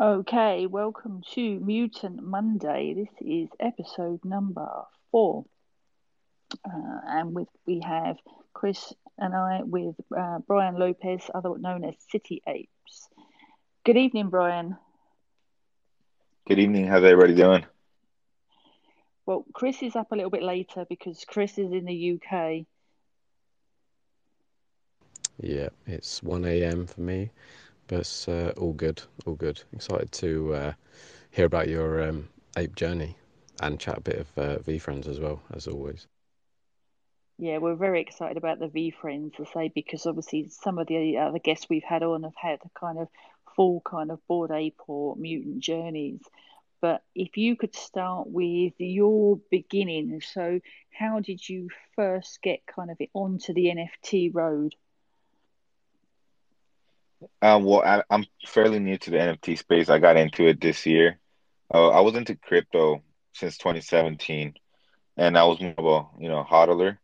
Okay, welcome to Mutant Monday. This is episode number four. Uh, and with, we have Chris and I with uh, Brian Lopez, other known as City Apes. Good evening, Brian. Good evening. How's everybody doing? Well, Chris is up a little bit later because Chris is in the UK. Yeah, it's 1 a.m. for me, but uh, all good, all good. Excited to uh, hear about your um, ape journey and chat a bit of uh, VeeFriends as well, as always. Yeah, we're very excited about the VeeFriends, I say, because obviously some of the other guests we've had on have had a kind of full kind of board ape or mutant journeys. But if you could start with your beginning, so how did you first get kind of onto the NFT road? Um, well, I, I'm fairly new to the NFT space. I got into it this year. Uh, I was into crypto since 2017, and I was more of a you know hodler.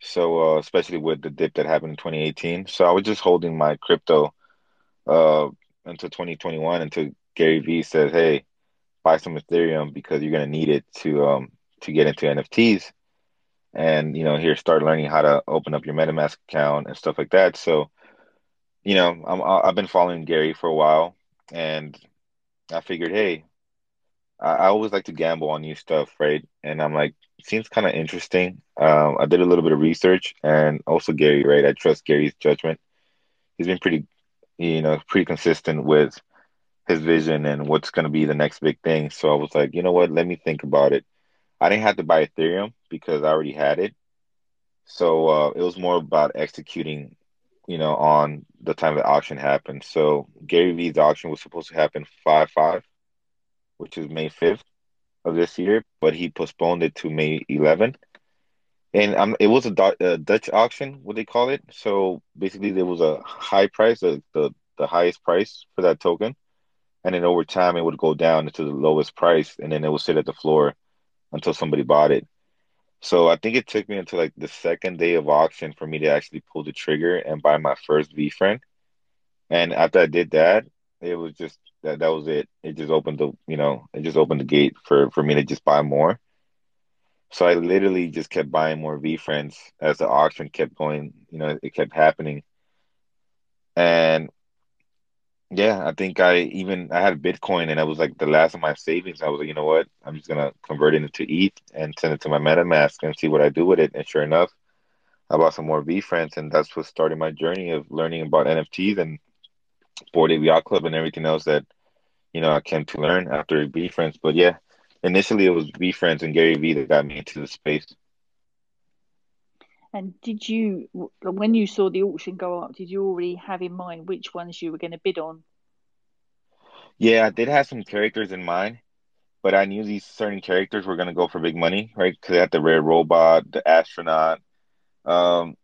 So uh, especially with the dip that happened in 2018, so I was just holding my crypto uh, until 2021 until Gary Vee says, "Hey, buy some Ethereum because you're gonna need it to um to get into NFTs." And you know, here start learning how to open up your MetaMask account and stuff like that. So you know, I'm I've been following Gary for a while, and I figured, hey, I, I always like to gamble on new stuff, right? And I'm like, seems kind of interesting. Um, I did a little bit of research, and also Gary, right? I trust Gary's judgment. He's been pretty, you know, pretty consistent with his vision and what's going to be the next big thing. So I was like, you know what? Let me think about it. I didn't have to buy Ethereum because I already had it. So uh, it was more about executing you know, on the time the auction happened. So Gary Vee's auction was supposed to happen five five, which is May fifth of this year, but he postponed it to May 11th. And um, it was a, a, Dutch auction, what they call it. So basically, there was a high price, the, the the highest price for that token, and then over time it would go down to the lowest price, and then it would sit at the floor until somebody bought it. So I think it took me until like the second day of auction for me to actually pull the trigger and buy my first VeeFriend. And after I did that, it was just that that was it. It just opened the you know, it just opened the gate for for me to just buy more. So I literally just kept buying more VeeFriends as the auction kept going, you know, it kept happening. And yeah, I think I even I had Bitcoin and that was like the last of my savings. I was like, you know what? I'm just gonna convert it into ETH and send it to my MetaMask and see what I do with it. And sure enough, I bought some more VeeFriends and that's what started my journey of learning about NFTs and Bored Ape Club and everything else that, you know, I came to learn after VeeFriends. But yeah, initially it was VeeFriends and Gary Vee that got me into the space. And did you, when you saw the auction go up, did you already have in mind which ones you were going to bid on? Yeah, I did have some characters in mind, but I knew these certain characters were going to go for big money, right? Because they had the rare robot, the astronaut. Um,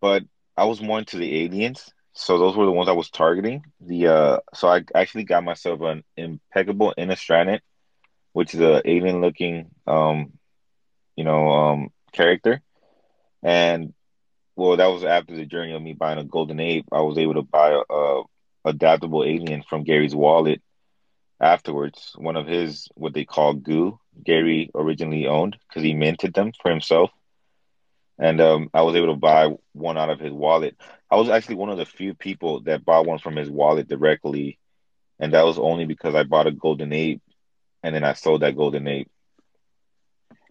but I was more into the aliens, so those were the ones I was targeting. The uh, so I actually got myself an impeccable Innistrad, which is a alien-looking, um, you know, um, character and well, that was after the journey of me buying a golden ape. I was able to buy a, a adaptable alien from Gary's wallet afterwards. One of his what they call goo Gary originally owned because he minted them for himself. And um, I was able to buy one out of his wallet. I was actually one of the few people that bought one from his wallet directly, and that was only because I bought a golden ape, and then I sold that golden ape.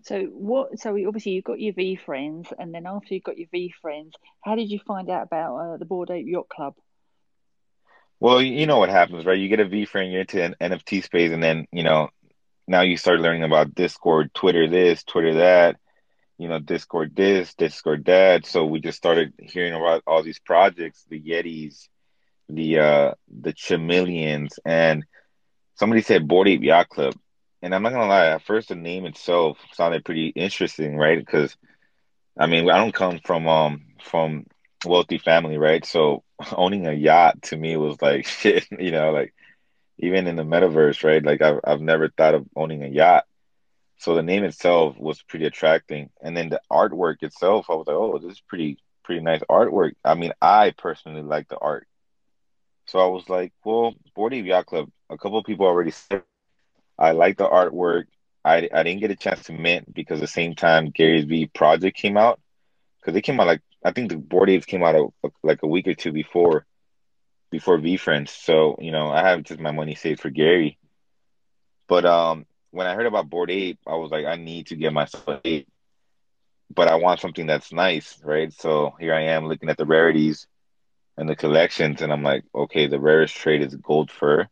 So what? So obviously you've got your VeeFriends, and then after you've got your VeeFriends, how did you find out about uh, the Bored Ape Yacht Club? Well, you know what happens, right? You get a V VeeFriend, you're into an NFT space, and then you know now you start learning about Discord, Twitter this, Twitter that, you know, Discord this, Discord that. So we just started hearing about all these projects, the Yetis, the uh the Chameleons, and somebody said Bored Ape Yacht Club. And I'm not gonna lie, at first the name itself sounded pretty interesting, right? Because I mean, I don't come from um from wealthy family, right? So owning a yacht to me was like shit, you know, like even in the metaverse, right? Like I've I've never thought of owning a yacht. So the name itself was pretty attracting. And then the artwork itself, I was like, oh, this is pretty pretty nice artwork. I mean, I personally like the art. So I was like, well, Ape Yacht Club a couple of people already said I like the artwork. I I didn't get a chance to mint because the same time Gary's V project came out because it came out like I think the Bored Apes came out a, like a week or two before before VeeFriends. So you know I have just my money saved for Gary. But um, when I heard about Bored Ape, I was like, I need to get myself an ape, but I want something that's nice, right? So here I am looking at the rarities and the collections, and I'm like, okay, the rarest trade is gold fur,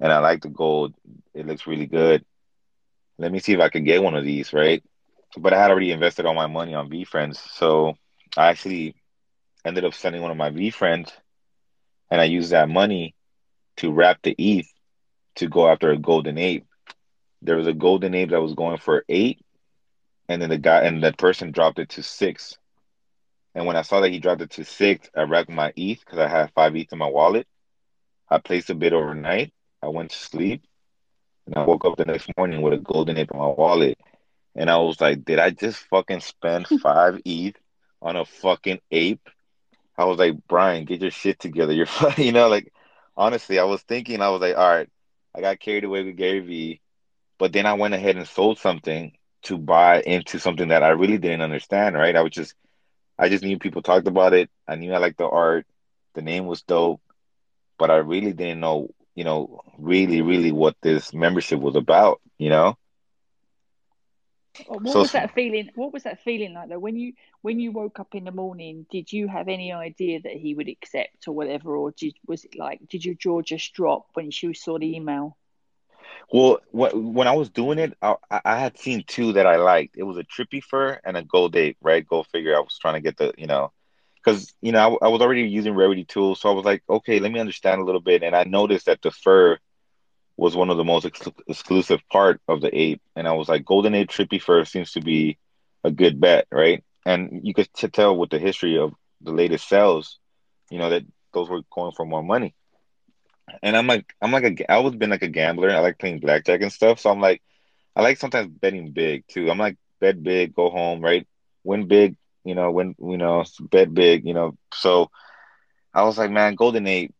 and I like the gold. It looks really good. Let me see if I can get one of these, right? But I had already invested all my money on VeeFriends, so I actually ended up sending one of my VeeFriends, and I used that money to wrap the ETH to go after a golden ape. There was a golden ape that was going for eight, and then the guy and that person dropped it to six. And when I saw that he dropped it to six, I wrapped my ETH because I had five ETH in my wallet. I placed a bid overnight. I went to sleep, and I woke up the next morning with a golden ape in my wallet. And I was like, did I just fucking spend five ETH on a fucking ape? I was like, Brian, get your shit together. You're, funny. you know, like, honestly, I was thinking, I was like, all right, I got carried away with Gary Vee, but then I went ahead and sold something to buy into something that I really didn't understand, right? I was just I just knew people talked about it. I knew I liked the art. The name was dope, but I really didn't know, you know, really, really what this membership was about, you know? What so, was that feeling? What was that feeling like though? When you when you woke up in the morning, did you have any idea that he would accept or whatever, or did was it like did your jaw just drop when you saw the email? Well, when I was doing it, I, I had seen two that I liked. It was a trippy fur and a gold ape, right? Go figure. I was trying to get the you know, because you know I, I was already using rarity tools, so I was like, okay, let me understand a little bit, and I noticed that the fur was one of the most ex- exclusive part of the ape, and I was like, golden ape trippy fur seems to be a good bet, right? And you could t- tell with the history of the latest sales, you know that those were going for more money. And I'm like, I'm like a, I always been like a gambler. I like playing blackjack and stuff. So I'm like, I like sometimes betting big too. I'm like, bet big, go home, right? Win big, you know, when you know, bet big, you know. So I was like, man, golden ape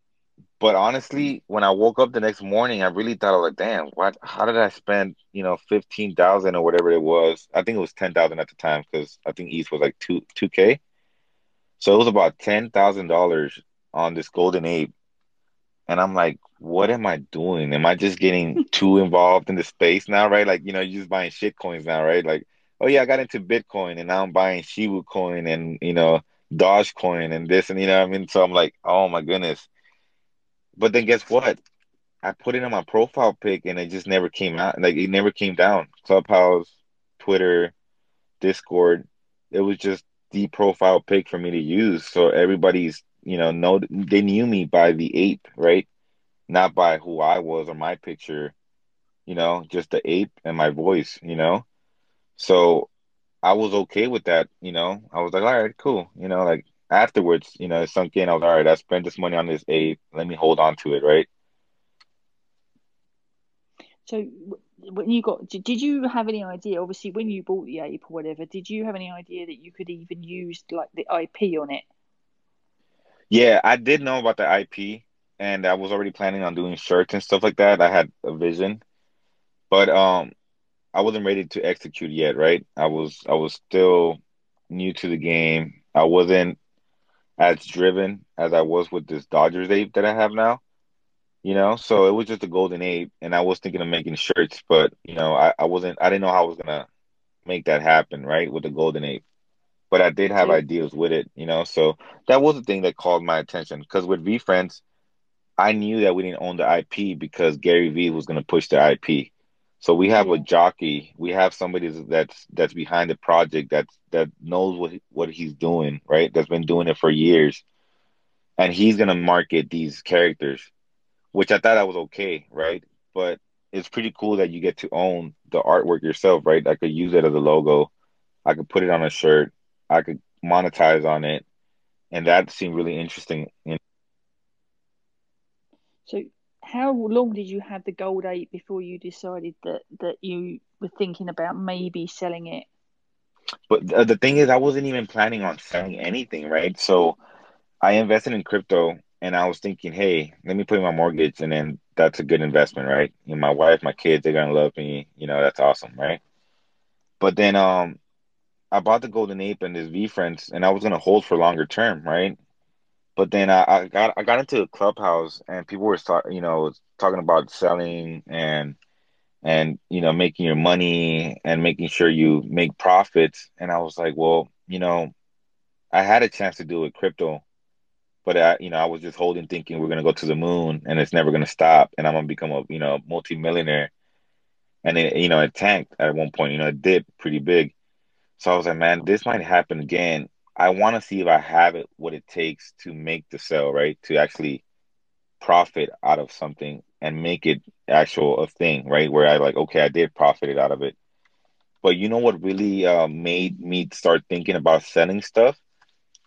but honestly, when I woke up the next morning, I really thought, like, damn, what? How did I spend, you know, fifteen thousand or whatever it was? I think it was ten thousand at the time because I think ETH was like two two k. So it was about ten thousand dollars on this golden ape, and I'm like, what am I doing? Am I just getting too involved in the space now, right? Like, you know, you're just buying shit coins now, right? Like, oh yeah, I got into Bitcoin and now I'm buying Shiba coin and you know Dogecoin and this and you know I mean. So I'm like, oh my goodness but then guess what? I put it in my profile pic and it just never came out. Like it never came down. Clubhouse, Twitter, Discord. It was just the profile pic for me to use. So everybody's, you know, know they knew me by the ape, right? Not by who I was or my picture, you know, just the ape and my voice, you know. So I was okay with that, you know. I was like, all right, cool, you know, like afterwards, you know, it sunk in. I was all right. I spent this money on this ape. Let me hold on to it, right? So when you got, did you have any idea? Obviously, when you bought the ape or whatever, did you have any idea that you could even use like the IP on it? Yeah, I did know about the IP, and I was already planning on doing shirts and stuff like that. I had a vision, but um, I wasn't ready to execute yet. Right? I was I was still new to the game. I wasn't as driven as I was with this Dodgers ape that I have now. You know, so it was just a golden ape, and I was thinking of making shirts, but you know, I, I wasn't. I didn't know how I was gonna make that happen, right, with the golden ape. But I did have ideas with it, you know. So that was the thing that called my attention because with VeeFriends, I knew that we didn't own the IP because Gary Vee was gonna push the IP. So we have a jockey. We have somebody that's that's behind the project that that knows what what he's doing, right? That's been doing it for years, and he's gonna market these characters, which I thought I was okay, right? But it's pretty cool that you get to own the artwork yourself, right? I could use it as a logo. I could put it on a shirt. I could monetize on it, and that seemed really interesting. You know? So how long did you have the gold ape before you decided that that you were thinking about maybe selling it? But the thing is, I wasn't even planning on selling anything, right? So I invested in crypto, and I was thinking, hey, let me put in my mortgage, and then that's a good investment, right? You know, my wife, my kids, they're gonna love me. You know, that's awesome, right? But then um, I bought the golden ape and this friends, and I was gonna hold for longer term, right? But then I, I got I got into a clubhouse, and people were start, you know talking about selling and and you know making your money and making sure you make profits. And I was like, well, you know, I had a chance to do it crypto, but I, you know, I was just holding, thinking we're gonna go to the moon and it's never gonna stop, and I'm gonna become a you know multimillionaire. And it, you know, it tanked at one point. You know, it dipped pretty big. So I was like, man, this might happen again. I want to see if I have it, what it takes to make the sale, right? To actually profit out of something and make it actual a thing, right? Where I like, okay, I did profit it out of it. But you know what really uh, made me start thinking about selling stuff?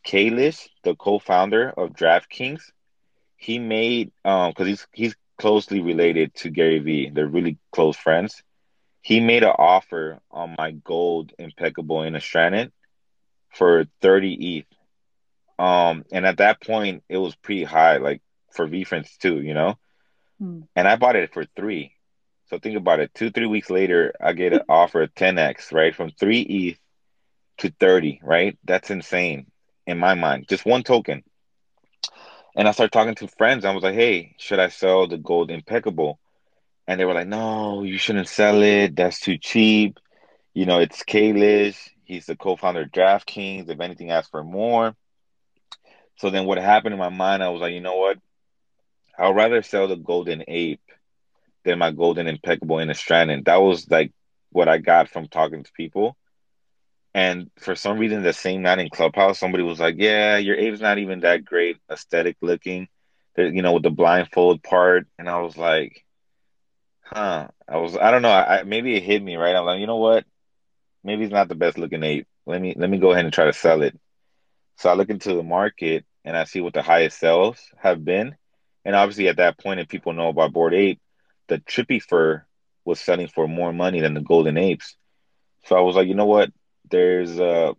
Kalish, the co-founder of DraftKings, he made um because he's he's closely related to Gary Vee. They're really close friends. He made an offer on my gold impeccable in a Stranded for 30 ETH. Um, and at that point, it was pretty high, like for VeeFriends too, you know. Hmm. And I bought it for three. So think about it. Two, three weeks later, I get an offer of 10x, right? From three ETH to 30, right? That's insane in my mind. Just one token. And I started talking to friends. I was like, hey, should I sell the gold impeccable? And they were like, no, you shouldn't sell it. That's too cheap. You know, it's Kalish. He's the co-founder of DraftKings. If anything, ask for more. So then what happened in my mind, I was like, you know what? I'd rather sell the golden ape than my golden impeccable in a strand. And that was like what I got from talking to people. And for some reason, the same night in Clubhouse, somebody was like, "Yeah, your ape's not even that great aesthetic looking, you know, with the blindfold part." And I was like, "Huh?" I was, I don't know. I, maybe it hit me right. I'm like, you know what? Maybe it's not the best looking ape. Let me let me go ahead and try to sell it. So I look into the market and I see what the highest sales have been. And obviously at that point, if people know about Bored Ape, the Trippy Fur was selling for more money than the golden apes. So I was like, you know what? There's uh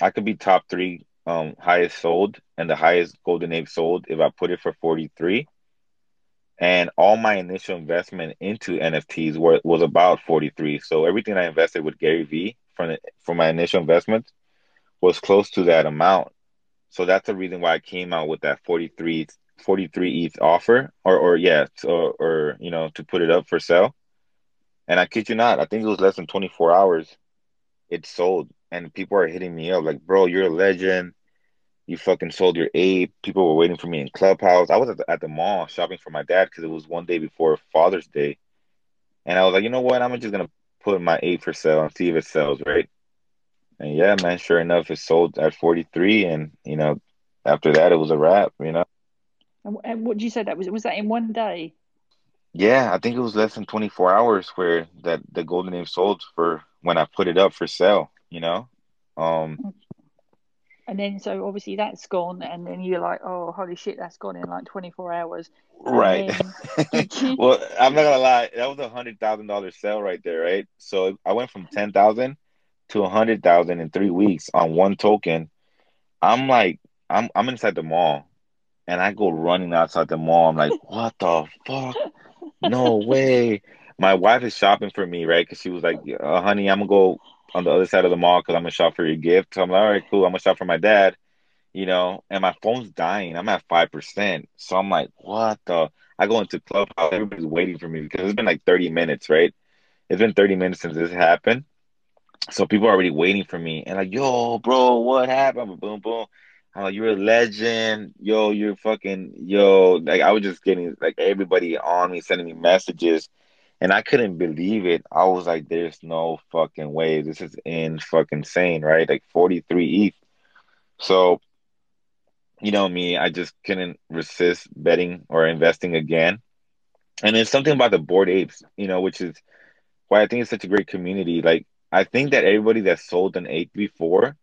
I could be top three um highest sold and the highest golden ape sold if I put it for 43 and all my initial investment into NFTs were, was about 43. So everything I invested with Gary Vee from from my initial investment was close to that amount. So that's the reason why I came out with that 43 43 ETH offer or or yeah, or, or you know, to put it up for sale. And I kid you not, I think it was less than 24 hours it sold and people are hitting me up like, "Bro, you're a legend you fucking sold your ape. People were waiting for me in Clubhouse. I was at the, at the mall shopping for my dad because it was one day before Father's Day. And I was like, you know what? I'm just going to put my ape for sale and see if it sells, right? And yeah, man, sure enough, it sold at 43. And, you know, after that, it was a wrap, you know? And what did you say that was? Was that in one day? Yeah, I think it was less than 24 hours where that the golden ape sold for when I put it up for sale, you know? Um, mm and then so obviously that's gone and then you're like oh holy shit that's gone in like 24 hours. Right. you... well i'm not gonna lie that was a hundred thousand dollar sale right there right? So i went from 10000 to a hundred thousand in three weeks on one token. I'm like i'm i'm inside the mall and i go running outside the mall. I'm like what the fuck? No way. My wife is shopping for me right? Because she was like uh, honey i'm gonna go on the other side of the mall because I'm gonna shop for your gift. So I'm like, all right, cool. I'm gonna shop for my dad, you know. And my phone's dying. I'm at five percent. So I'm like, what the? I go into Clubhouse. Everybody's waiting for me because it's been like 30 minutes, right? It's been 30 minutes since this happened. So people are already waiting for me and like, yo, bro, what happened? Boom, boom. I'm like, you're a legend. Yo, you're fucking, yo. Like, I was just getting, like, everybody on me, sending me messages and I couldn't believe it. I was like, "There's no fucking way. This is in fucking insane, right? Like 43 ETH." So, you know me, I just couldn't resist betting or investing again. And it's something about the Bored Apes, you know, which is why I think it's such a great community. Like, I think that everybody that sold an ape before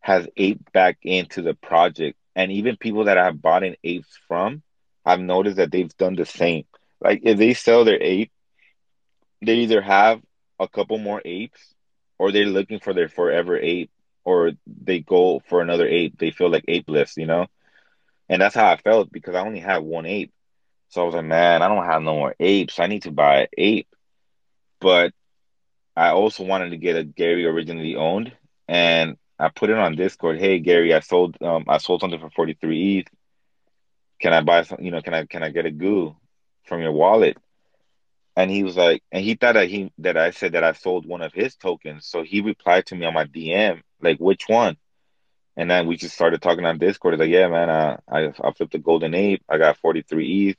has ape back into the project, and even people that I have bought in apes from, I've noticed that they've done the same. Like, if they sell their ape they either have a couple more apes or they're looking for their forever ape or they go for another ape. They feel like apeless, you know? And that's how I felt because I only had one ape. So I was like, man, I don't have no more apes. I need to buy an ape. But I also wanted to get a Gary originally owned, and I put it on Discord. Hey Gary, I sold um I sold something for 43 ETH. Can I buy some? You know, can I can I get a goo from your wallet? And he was like, and he thought that he that I said that I sold one of his tokens. So he replied to me on my DM like, which one? And then we just started talking on Discord. He's like, yeah, man, uh, I I flipped a golden ape. I got 43 ETH.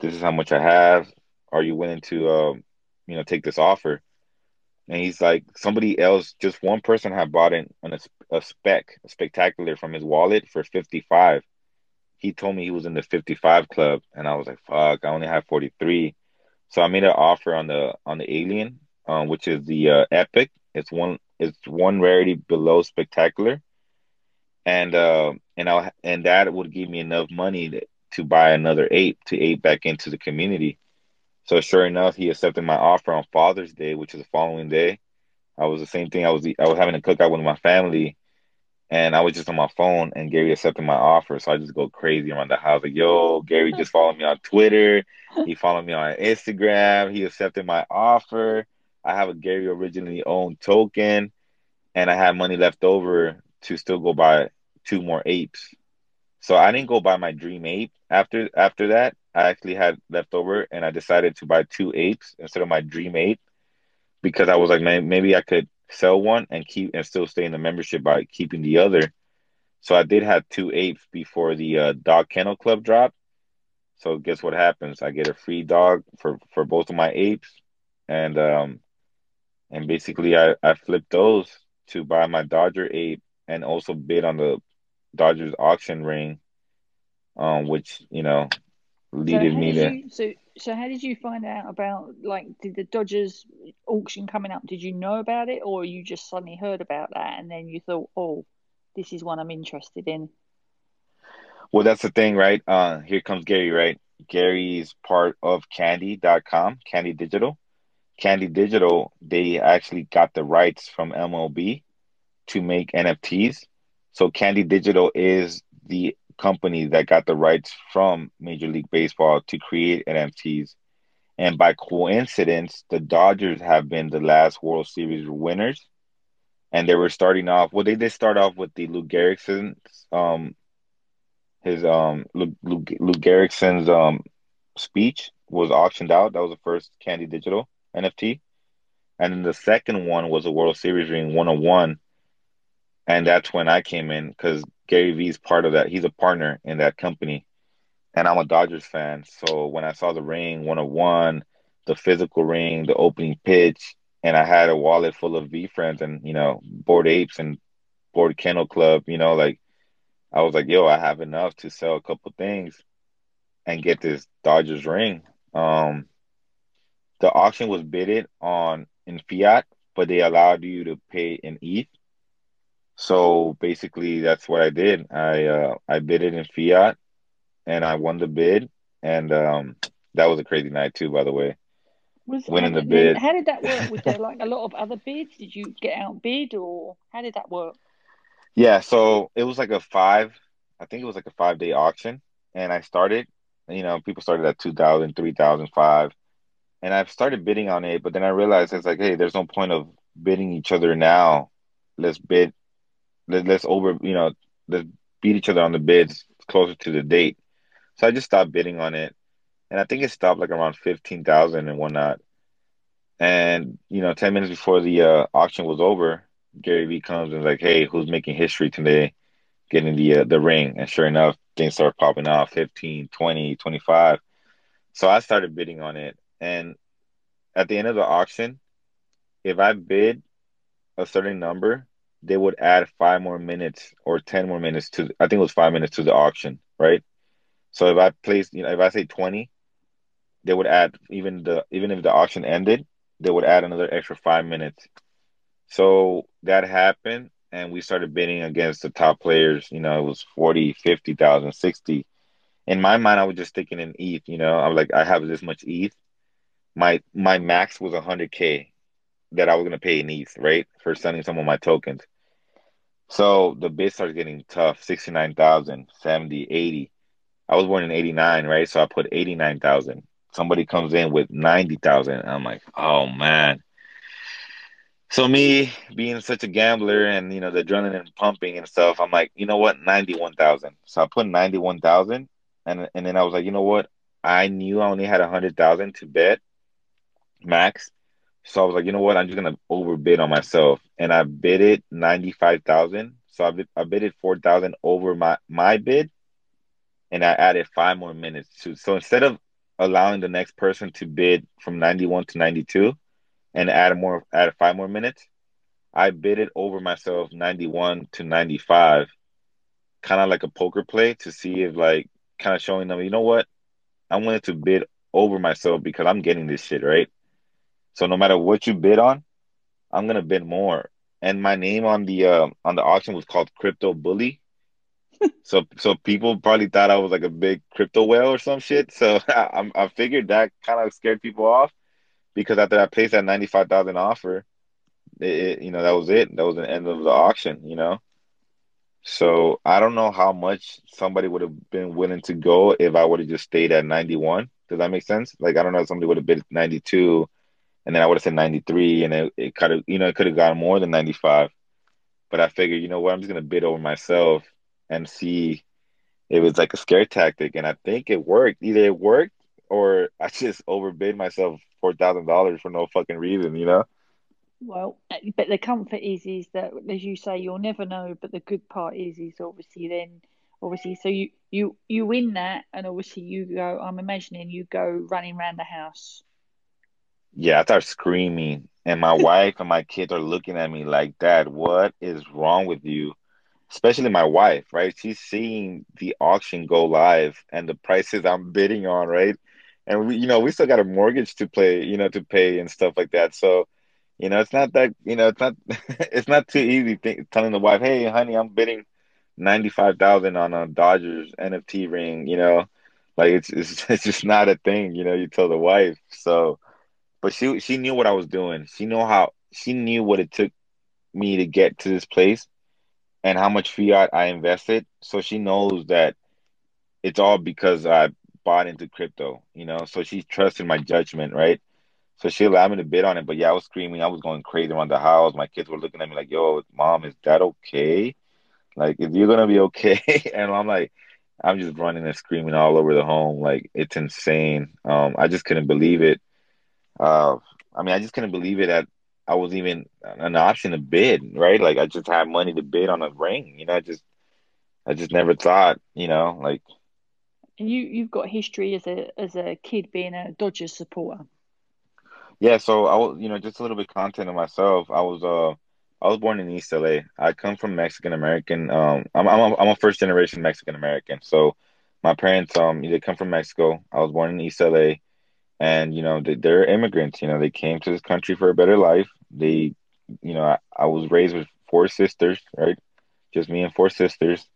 This is how much I have. Are you willing to, um, you know, take this offer? And he's like, somebody else, just one person had bought in a, a spec, a spectacular from his wallet for 55. He told me he was in the 55 club, and I was like, fuck, I only have 43. So I made an offer on the on the alien, um, which is the uh, epic. It's one it's one rarity below spectacular, and uh, and I and that would give me enough money to, to buy another ape to ape back into the community. So sure enough, he accepted my offer on Father's Day, which is the following day. I was the same thing. I was I was having a cookout with my family, and I was just on my phone, and Gary accepted my offer. So I just go crazy around the house, like, "Yo, Gary just followed me on Twitter. He followed me on Instagram. He accepted my offer. I have a Gary originally owned token, and I had money left over to still go buy two more apes. So I didn't go buy my dream ape after after that. I actually had left over, and I decided to buy two apes instead of my dream ape because I was like, man, maybe I could sell one and keep and still stay in the membership by keeping the other. So I did have two apes before the uh, dog kennel club dropped. So guess what happens? I get a free dog for for both of my apes, and um, and basically I I flipped those to buy my Dodger ape and also bid on the Dodgers auction ring, um, which you know leaded so me to. You, so so how did you find out about like did the Dodgers auction coming up? Did you know about it, or you just suddenly heard about that and then you thought, oh, this is one I'm interested in? Well, that's the thing, right? Uh, here comes Gary, right? Gary's part of Candy.com, Candy Digital. Candy Digital, they actually got the rights from MLB to make NFTs. So Candy Digital is the company that got the rights from Major League Baseball to create NFTs. And by coincidence, the Dodgers have been the last World Series winners. And they were starting off, well, they did start off with the Lou Gehrigsson's, um, his, um, Lou, Lou, um, speech was auctioned out. That was the first Candy Digital NFT. And then the second one was a World Series ring 101 and that's when I came in because Gary Vee's part of that. He's a partner in that company, and I'm a Dodgers fan. So when I saw the ring 101, the physical ring, the opening pitch, and I had a wallet full of VeeFriends and you know Bored Apes and Bored Kennel Club, you know, like I was like, yo, I have enough to sell a couple things and get this Dodgers ring. Um, the auction was bidded on in fiat, but they allowed you to pay in ETH. So basically, that's what I did. I uh, I bid it in fiat, and I won the bid, and um, that was a crazy night too. By the way, was winning the bid. How did that work? Was there like a lot of other bids? Did you get outbid, or how did that work? Yeah, so it was like a five. I think it was like a five day auction, and I started. You know, people started at 2,000, 3,000, 5. And I've started bidding on it, but then I realized it's like, hey, there's no point of bidding each other now. Let's bid let, us over, you know, let's beat each other on the bids closer to the date. So I just stopped bidding on it, and I think it stopped like around fifteen thousand and whatnot. And you know, ten minutes before the uh, auction was over, Gary Vee comes and is like, "Hey, who's making history today, getting the uh, the ring?" And sure enough, things start popping off 15, 20, 25. So I started bidding on it, and at the end of the auction, if I bid a certain number, they would add five more minutes or 10 more minutes to, I think it was five minutes to the auction, right? So if I placed, you know, if I say 20, they would add even the, even if the auction ended, they would add another extra five minutes. So that happened and we started bidding against the top players. You know, it was 40, 50,000, 60. In my mind, I was just thinking in ETH, you know, I'm like, I have this much ETH. My, my max was 100K that I was gonna pay in ETH, right, for sending some of my tokens. So the bid started getting tough 69,000, 70, 80. I was born in 89, right? So I put 89,000. Somebody comes in with 90,000. I'm like, oh man. So me being such a gambler and you know the adrenaline pumping and stuff, I'm like, you know what, 91,000. So I put 91,000 and and then I was like, you know what? I knew I only had 100,000 to bet max. So I was like, you know what? I'm just gonna overbid on myself, and I bid it ninety five thousand. So I bid, I bid it four thousand over my my bid, and I added five more minutes to. So instead of allowing the next person to bid from ninety one to ninety two, and add more add five more minutes, I bid it over myself ninety one to ninety five, kind of like a poker play to see if like kind of showing them, you know what, I wanted to bid over myself because I'm getting this shit right. So no matter what you bid on, I'm gonna bid more. And my name on the uh, on the auction was called Crypto Bully. so so people probably thought I was like a big crypto whale or some shit. So I, I figured that kind of scared people off because after I placed that ninety five thousand offer, it, it, you know that was it. That was the end of the auction. You know. So I don't know how much somebody would have been willing to go if I would have just stayed at 91. Does that make sense? Like I don't know if somebody would have bid 92 and then I would have said 93, and it, it could have, you know, it could have gotten more than 95. But I figured, you know what, I'm just gonna bid over myself and see it was like a scare tactic, and I think it worked. Either it worked or I just overbid myself four thousand dollars for no fucking reason, you know. Well, eh, but the comfort is is that, as you say, you'll never know. But the good part is, is obviously then, obviously, so you you you win that, and obviously you go. I'm imagining you go running around the house yeah, I start screaming, and my wife and my kids are looking at me like, "Dad, what is wrong with you?" Especially my wife, right? She's seeing the auction go live and the prices I'm bidding on, right? And we, you know, we still got a mortgage to pay, you know, to pay and stuff like that. So, you know, it's not that, you know, it's not, it's not too easy th- telling the wife, "Hey, honey, I'm bidding ninety five thousand on a Dodgers NFT ring," you know, like it's, it's it's just not a thing, you know. You tell the wife, so but she she knew what I was doing. She knew how she knew what it took me to get to this place and how much fiat I invested. So she knows that it's all because I bought into crypto, you know. So she trusted my judgment, right? So she allowed me to bid on it. But yeah, I was screaming, I was going crazy around the house. My kids were looking at me like, "Yo, mom, is that okay? Like, if you're gonna be okay?" and I'm like, I'm just running and screaming all over the home, like it's insane. Um, I just couldn't believe it. Uh, I mean, I just couldn't believe it that I was even an option to bid, right? Like I just had money to bid on a ring. You know, I just, I just never thought, you know, like. And you, you've got history as a as a kid being a Dodgers supporter. Yeah, so I was, you know, just a little bit content of myself. I was, uh, I was born in East LA. I come from Mexican American. Um, I'm, I'm, a, I'm a first generation Mexican American. So, my parents, um, they come from Mexico. I was born in East LA and you know they, are immigrants you know they came to this country for a better life. They you know I, I, was raised with four sisters right? Just me and four sisters.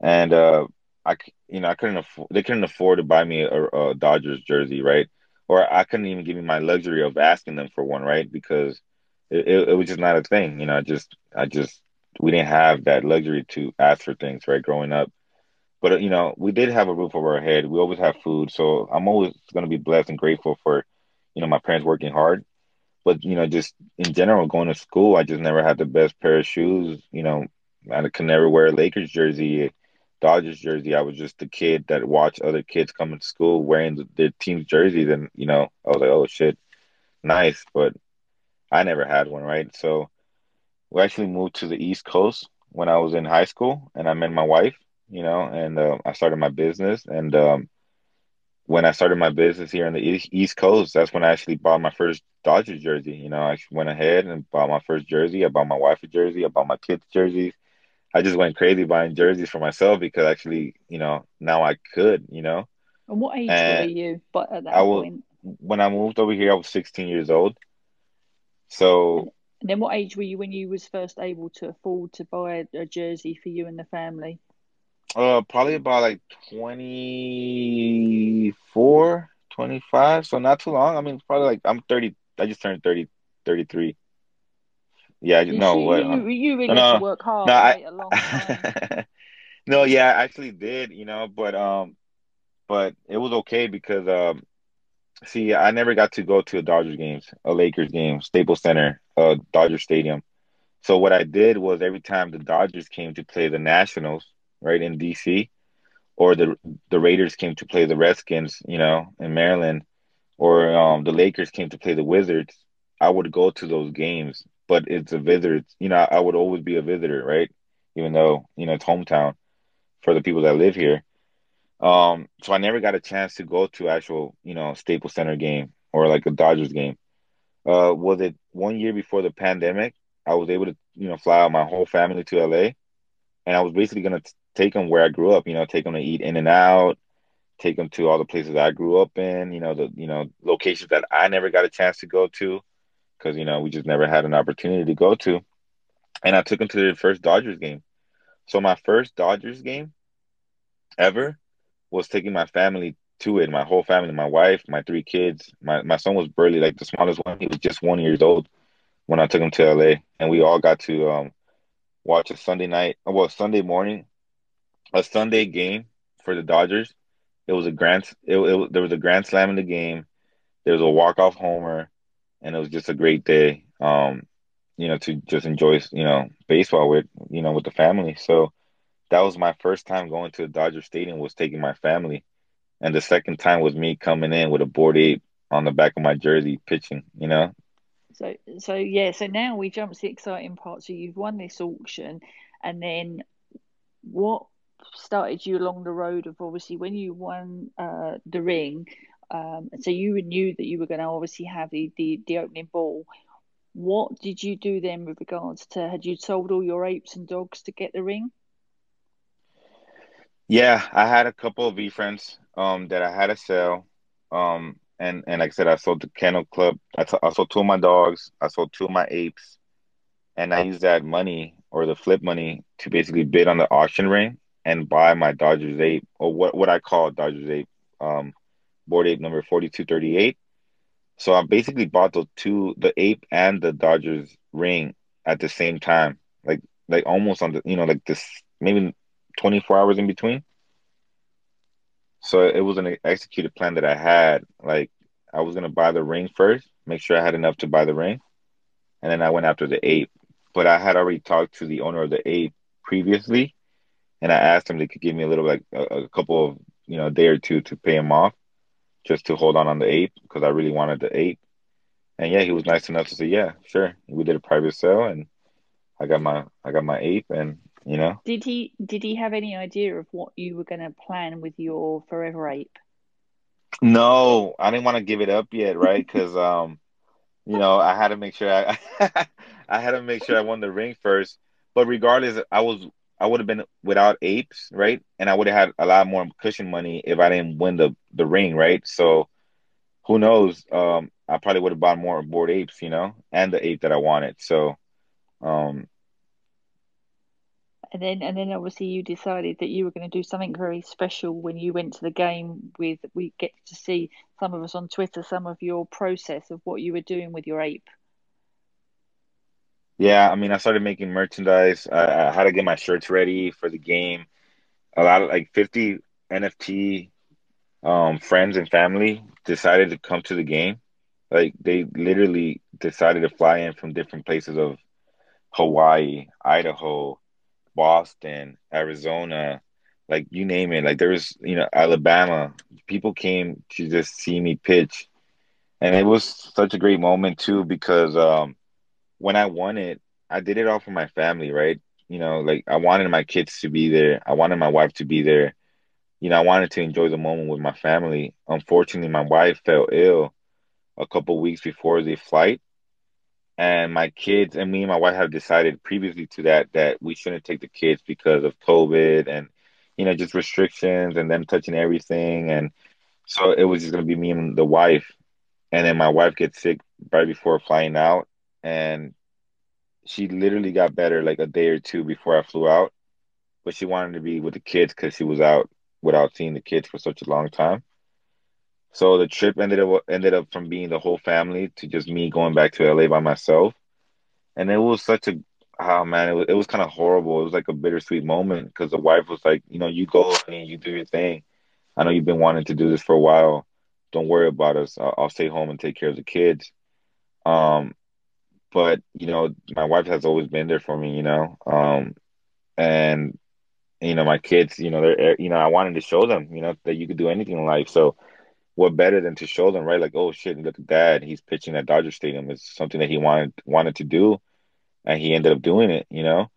And uh i you know i couldn't afford they couldn't afford to buy me a, a dodgers jersey right? Or i couldn't even give me my luxury of asking them for one right? Because it, it, it was just not a thing you know i just i just we didn't have that luxury to ask for things right? Growing up but you know, we did have a roof over our head. We always have food, so I'm always going to be blessed and grateful for, you know, my parents working hard. But you know, just in general, going to school, I just never had the best pair of shoes. You know, I could never wear a Lakers jersey, Dodgers jersey. I was just the kid that watched other kids coming to school wearing their team's jerseys, and you know, I was like, oh shit, nice. But I never had one, right? So we actually moved to the East Coast when I was in high school, and I met my wife you know, and uh, I started my business. And um, when I started my business here in the East, Coast, that's when I actually bought my first Dodgers jersey. You know, I went ahead and bought my first jersey. I bought my wife a jersey. I bought my kids jerseys. I just went crazy buying jerseys for myself because actually, you know, now I could, you know. And what age and were you? But at that I was, point, when I moved over here, I was 16 years old. So. And then, what age were you when you was first able to afford to buy a jersey for you and the family? Uh, probably about like 24, 25. So not too long. I mean, probably like I'm 30. I just turned 30, 33. Yeah, you no, what? You, you really no, work hard. No, I, a long time. no, yeah, I actually did, you know, but um, but it was okay because um, see, I never got to go to a Dodgers games, a Lakers game, Staples Center, uh, Dodger Stadium. So what I did was every time the Dodgers came to play the Nationals, right in DC, or the the Raiders came to play the Redskins, you know, in Maryland, or um, the Lakers came to play the Wizards, I would go to those games. But it's a visitor, you know, I would always be a visitor, right? Even though you know it's hometown for the people that live here. Um, so I never got a chance to go to actual, you know, Staples Center game or like a Dodgers game. Uh, was it one year before the pandemic? I was able to, you know, fly out my whole family to LA, and I was basically gonna take them where I grew up. You know, take them to eat In-N-Out, take them to all the places I grew up in. You know, the you know locations that I never got a chance to go to because you know we just never had an opportunity to go to. And I took them to their first Dodgers game. So my first Dodgers game ever was taking my family to it. My whole family, my wife, my three kids. My my son was barely like the smallest one. He was just one years old when I took him to LA, and we all got to um, watch a Sunday night, well Sunday morning, a Sunday game for the Dodgers. It was a grand. It, it there was a grand slam in the game. There was a walk off homer, and it was just a great day. Um, you know, to just enjoy you know baseball with you know with the family. So that was my first time going to the Dodger Stadium. Was taking my family, and the second time was me coming in with a Bored Ape on the back of my jersey pitching. You know. So so yeah. So now we jump to the exciting part. So you've won this auction, and then what started you along the road of obviously when you won uh, the ring. Um, so you knew that you were going to obviously have the, the the opening ball. What did you do then with regards to had you sold all your apes and dogs to get the ring? Yeah, I had a couple of VeeFriends um, that I had to sell. Um, and, and like I said, I sold the Kennel Club. I, t- I sold two of my dogs. I sold two of my apes. And I used that money or the flip money to basically bid on the auction ring and buy my Dodgers ape or what, what I call Dodgers ape, um, Bored Ape number 4238. So I basically bought the two, the ape and the Dodgers ring at the same time, like like almost on the you know like this maybe 24 hours in between. So it was an executed plan that I had. Like I was gonna buy the ring first, make sure I had enough to buy the ring, and then I went after the ape. But I had already talked to the owner of the ape previously, and I asked him they could give me a little like a, a couple of you know a day or two to pay him off, just to hold on on the ape because I really wanted the ape. And yeah, he was nice enough to say, yeah, sure. We did a private sale, and I got my I got my ape, and you know. Did he did he have any idea of what you were going to plan with your forever ape? No, I didn't want to give it up yet, right? Because um, you know, I had to make sure I I had to make sure I won the ring first. But regardless, I was I would have been without apes, right? And I would have had a lot more cushion money if I didn't win the the ring, right? So who knows? Um, I probably would have bought more Bored Apes, you know, and the ape that I wanted. So, um, and then and then obviously you decided that you were going to do something very special when you went to the game with we get to see some of us on Twitter some of your process of what you were doing with your ape. Yeah, I mean, I started making merchandise. I, I had to get my shirts ready for the game. A lot of like 50 NFT um, friends and family decided to come to the game. Like they literally decided to fly in from different places of Hawaii, Idaho, Boston, Arizona, like you name it. Like there was, you know, Alabama. People came to just see me pitch. And it was such a great moment too because um when I won it, I did it all for my family, right? You know, like I wanted my kids to be there. I wanted my wife to be there. You know, I wanted to enjoy the moment with my family. Unfortunately, my wife fell ill a couple weeks before the flight and my kids and me and my wife have decided previously to that that we shouldn't take the kids because of COVID and you know just restrictions and them touching everything and so it was just gonna be me and the wife and then my wife gets sick right before flying out and she literally got better like a day or two before I flew out but she wanted to be with the kids because she was out without seeing the kids for such a long time so the trip ended up ended up from being the whole family to just me going back to LA by myself, and it was such a oh man, it was it was kind of horrible. It was like a bittersweet moment because the wife was like, you know, you go and you do your thing, I know you've been wanting to do this for a while. Don't worry about us. I'll, I'll stay home and take care of the kids. Um, but you know, my wife has always been there for me. You know, um, and you know, my kids. You know, they're you know, I wanted to show them. You know, that you could do anything in life. So what better than to show them, right? Like, oh shit, look at dad. He's pitching at Dodger Stadium. It's something that he wanted wanted to do, and he ended up doing it. You know,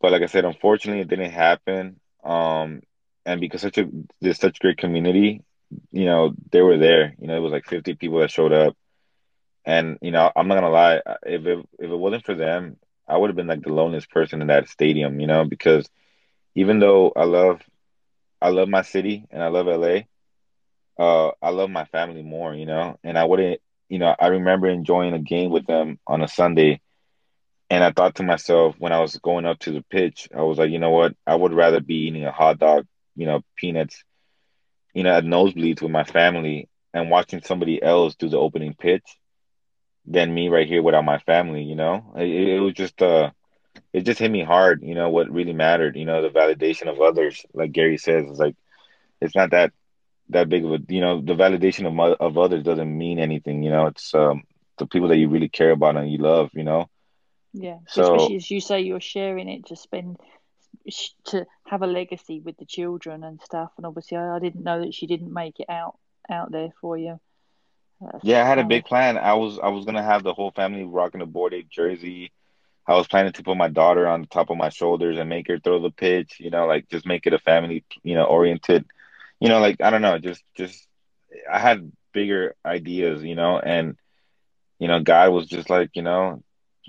but like I said, unfortunately, it didn't happen. Um, and because such a there's such a great community, you know, they were there. You know, it was like 50 people that showed up, and you know, I'm not gonna lie, if it if it wasn't for them, I would have been like the loneliest person in that stadium. You know, because even though I love I love my city and I love LA uh, I love my family more, you know, and I wouldn't, you know, I remember enjoying a game with them on a Sunday. And I thought to myself when I was going up to the pitch, I was like, you know what? I would rather be eating a hot dog, you know, peanuts, you know, at nosebleeds with my family and watching somebody else do the opening pitch than me right here without my family, you know? It, it was just, uh, it just hit me hard, you know, what really mattered, you know, the validation of others. Like Gary says, it's like, it's not that that big of a you know the validation of of others doesn't mean anything you know it's um the people that you really care about and you love you know yeah so, especially as you say you're sharing it to spend to have a legacy with the children and stuff and obviously I, I didn't know that she didn't make it out out there for you That's yeah I had a big plan I was I was gonna have the whole family rocking a Bored Ape jersey I was planning to put my daughter on the top of my shoulders and make her throw the pitch you know like just make it a family you know oriented you know, like I don't know, just just I had bigger ideas, you know, and you know, God was just like, you know,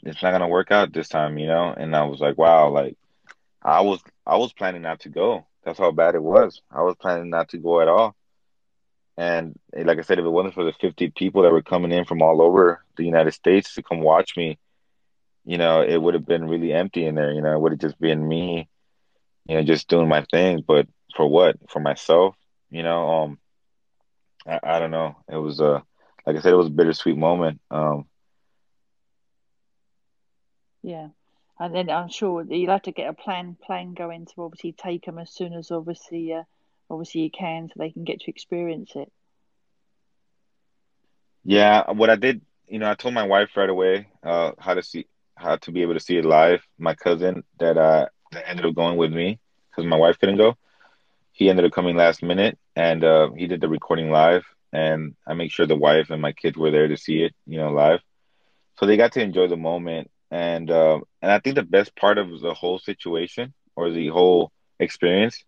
it's not gonna work out this time, you know, and I was like, wow, like I was I was planning not to go. That's how bad it was. I was planning not to go at all. And like I said, if it wasn't for the 50 people that were coming in from all over the United States to come watch me, you know, it would have been really empty in there. You know, it would have just been me, you know, just doing my thing. But for what? For myself, you know. Um, I, I don't know. It was a, like I said, it was a bittersweet moment. Um, yeah, and then I'm sure you'll have to get a plan plan going to obviously take them as soon as obviously uh, obviously you can, so they can get to experience it. Yeah, what I did, you know, I told my wife right away uh, how to see how to be able to see it live. My cousin that uh that ended up going with me because my wife couldn't go he ended up coming last minute and uh, he did the recording live and i make sure the wife and my kids were there to see it you know live so they got to enjoy the moment and uh, and i think the best part of the whole situation or the whole experience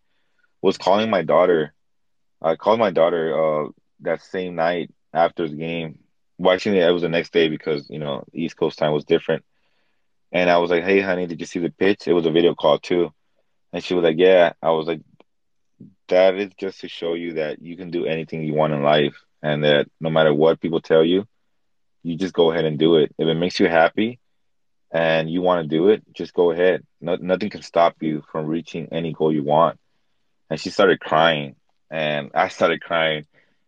was calling my daughter i called my daughter uh, that same night after the game well actually it was the next day because you know east coast time was different and i was like hey honey did you see the pitch it was a video call too and she was like yeah i was like that is just to show you that you can do anything you want in life and that no matter what people tell you, you just go ahead and do it. If it makes you happy and you want to do it, just go ahead. No, nothing can stop you from reaching any goal you want. And she started crying and I started crying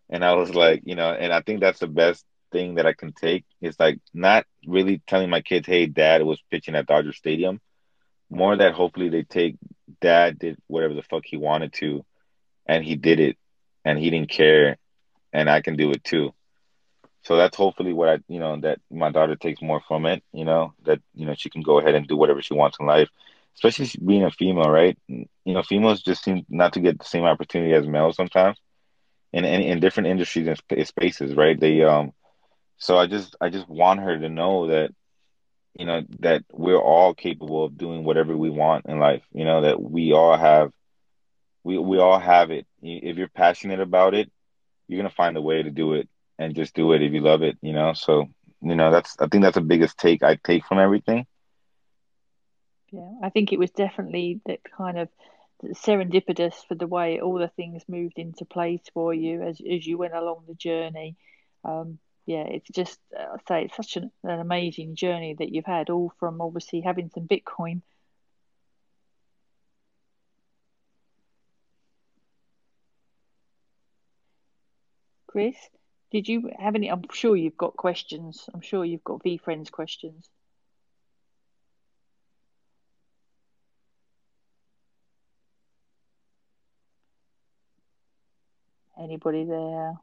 and I was like, you know, and I think that's the best thing that I can take is like not really telling my kids, hey, dad was pitching at Dodger Stadium. More that hopefully they take dad did whatever the fuck he wanted to and he did it and he didn't care and I can do it too. So that's hopefully what I, you know, that my daughter takes more from it, you know, that, you know, she can go ahead and do whatever she wants in life, especially being a female, right? You know, females just seem not to get the same opportunity as males sometimes in, in, in different industries and spaces, right? They, um, so I just, I just want her to know that, you know, that we're all capable of doing whatever we want in life, you know, that we all have we we all have it. If you're passionate about it, you're gonna find a way to do it and just do it if you love it. You know, so you know that's I think that's the biggest take I take from everything. Yeah, I think it was definitely that kind of serendipitous for the way all the things moved into place for you as as you went along the journey. Um, yeah, it's just uh, I say it's such an, an amazing journey that you've had, all from obviously having some Bitcoin Chris, did you have any? I'm sure you've got questions. I'm sure you've got VeeFriends questions. Anybody there?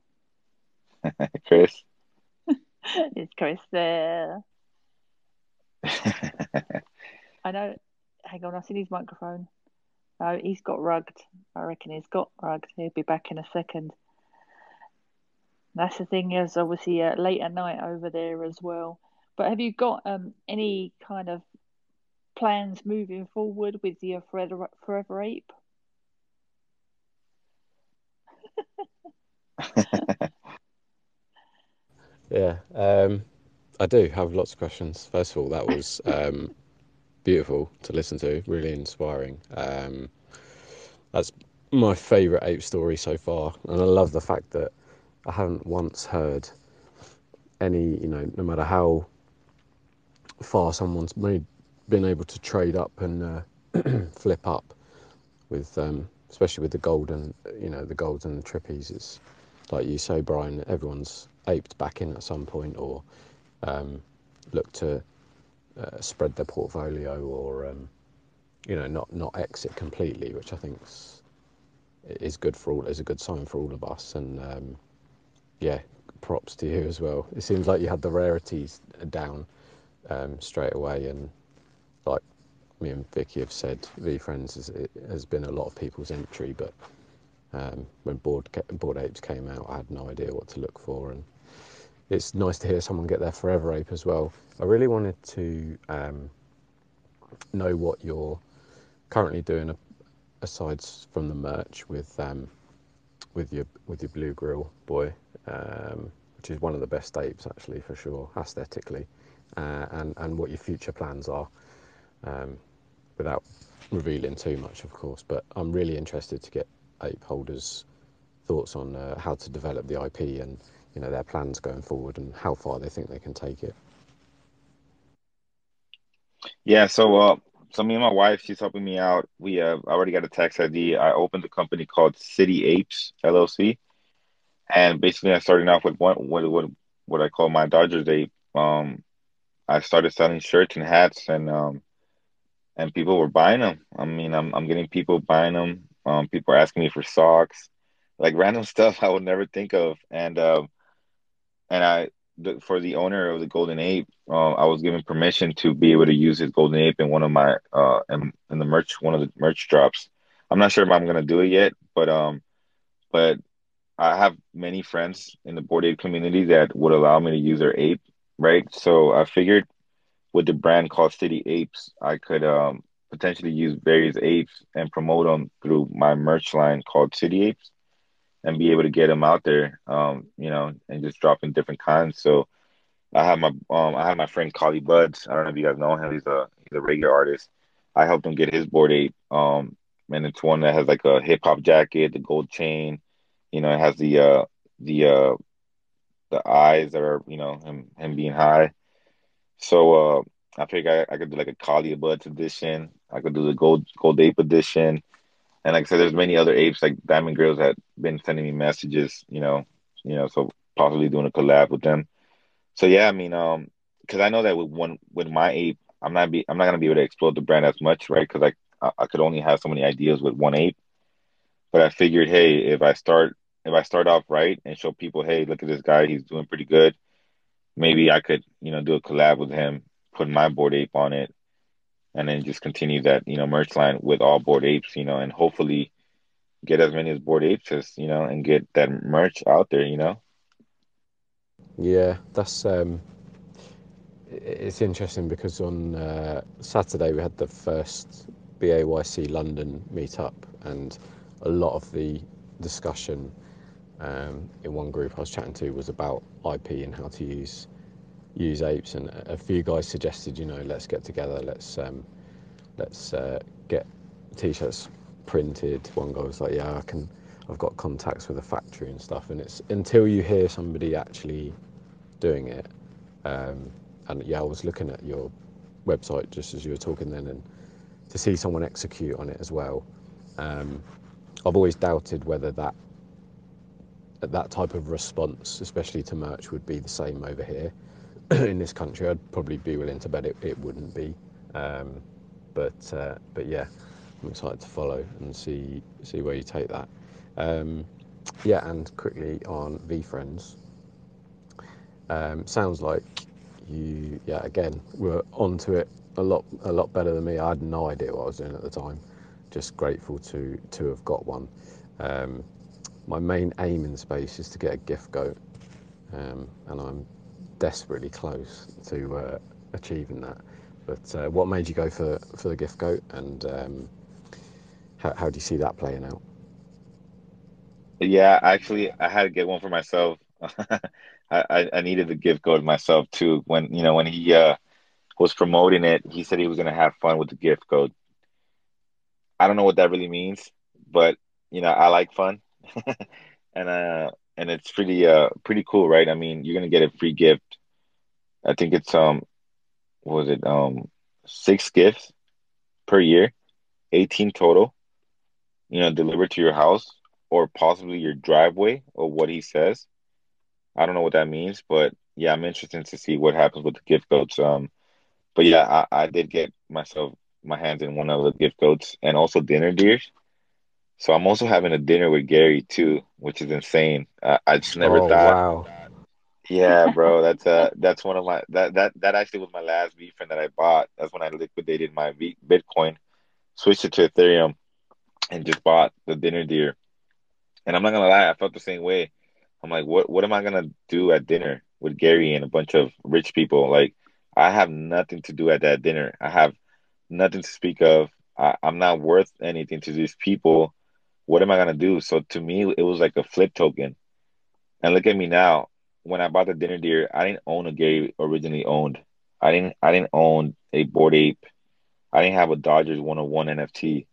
Chris. Is Chris there? I know. Hang on, I see his microphone. No, he's got rugged. I reckon he's got rugged. He'll be back in a second. That's the thing is obviously uh, late at night over there as well. But have you got um, any kind of plans moving forward with your Forever, Forever Ape? yeah, um, I do have lots of questions. First of all, that was um, beautiful to listen to, really inspiring. Um, that's my favourite ape story so far, and I love the fact that I haven't once heard any, you know, no matter how far someone's made, been able to trade up and uh, flip up with, um, especially with the golden, you know, the the trippies. It's like you say, Brian. Everyone's aped back in at some point, or um, look to uh, spread their portfolio, or um, you know, not not exit completely, which I think is good for all. is a good sign for all of us, and um, yeah, props to you as well. It seems like you had the rarities down um, straight away, and like me and Vicky have said, VeeFriends has, has been a lot of people's entry, but um, when Board Bored Apes came out, I had no idea what to look for, and it's nice to hear someone get their Forever Ape as well. I really wanted to um, know what you're currently doing aside from the merch with um, with your with your blue grill boy, um, which is one of the best apes actually for sure aesthetically, uh, and and what your future plans are, um, without revealing too much, of course. But I'm really interested to get ape holders' thoughts on uh, how to develop the IP and you know their plans going forward and how far they think they can take it. Yeah, so uh, so me and my wife, she's helping me out. We I already got a tax ID. I opened a company called City Apes LLC, and basically I started off with one what what what I call my Dodgers ape. Um, I started selling shirts and hats, and um, and people were buying them. I mean, I'm I'm getting people buying them. Um, people are asking me for socks, like random stuff I would never think of, and um, and I the, for the owner of the Golden Ape, uh, I was given permission to be able to use his Golden Ape in one of my uh in, in the merch one of the merch drops. I'm not sure if I'm gonna do it yet, but um, but I have many friends in the Bored Ape community that would allow me to use their ape, right? So I figured with the brand called City Apes, I could um potentially use various apes and promote them through my merch line called City Apes and be able to get them out there, um, you know, and just dropping different kinds. So I have my um I have my friend Collie Buddz. I don't know if you guys know him. He's a he's a regular artist. I helped him get his Bored Ape. Um, and it's one that has like a hip hop jacket, the gold chain. You know, it has the uh the uh the eyes that are you know him him being high. So uh, I figured I, I could do like a Collie Buddz edition. I could do the gold gold ape edition. And like I said, there's many other apes like Diamond Grills that been sending me messages, you know, you know, so possibly doing a collab with them. So yeah, I mean, um, because I know that with one with my ape, I'm not be I'm not gonna be able to explode the brand as much, right? Because I I could only have so many ideas with one ape. But I figured, hey, if I start if I start off right and show people, hey, look at this guy, he's doing pretty good. Maybe I could, you know, do a collab with him, put my Bored Ape on it, and then just continue that you know merch line with all Bored Apes you know and hopefully get as many as Bored Apes as you know and get that merch out there you know? Yeah that's um it's interesting because on uh, saturday we had the first bayc london meetup and a lot of the discussion um, in one group i was chatting to was about ip and how to use use apes, and a few guys suggested, you know, let's get together, let's um, let's uh, get t-shirts printed. One guy was like, yeah, I can. I've got contacts with a factory and stuff, and it's until you hear somebody actually doing it. Um, and yeah, I was looking at your website just as you were talking then, and to see someone execute on it as well. Um, I've always doubted whether that that type of response, especially to merch, would be the same over here. In this country, I'd probably be willing to bet it, it wouldn't be. Um, but uh, but yeah, I'm excited to follow and see see where you take that. Um, yeah, and quickly on VeeFriends. Um, sounds like you, yeah, again, were onto it a lot, a lot better than me. I had no idea what I was doing at the time. Just grateful to to have got one. Um, my main aim in space is to get a gift goat, um, and I'm desperately close to uh, achieving that. But uh, what made you go for for the gift goat, and um, how, how do you see that playing out? Yeah, actually, I had to get one for myself. I, I needed the gift goat myself too. When you know when he uh, was promoting it, he said he was gonna have fun with the gift goat. I don't know what that really means, but you know I like fun, and uh and it's pretty uh pretty cool, right? I mean, you're gonna get a free gift. I think it's um was it um six gifts per year, 18 total, you know, delivered to your house or possibly your driveway or what he says. I don't know what that means, but yeah, I'm interested to see what happens with the gift goats. Um, but yeah, I, I did get myself my hands in one of the gift goats and also dinner deers. So I'm also having a dinner with Gary too, which is insane. Uh, I just never Oh thought. wow! Yeah, bro, that's uh that's one of my that that that actually was my last VeeFriend that I bought. That's when I liquidated my v, Bitcoin, switched it to Ethereum, and just bought the dinner deer. And I'm not gonna lie, I felt the same way. I'm like, what what am I gonna do at dinner with Gary and a bunch of rich people? Like, I have nothing to do at that dinner. I have nothing to speak of. I, I'm not worth anything to these people. What am I gonna do? So to me, it was like a flip token. And look at me now. When I bought the dinner deer, I didn't own a Gary originally owned. I didn't I didn't own a Bored Ape. I didn't have a Dodgers 101 NFT.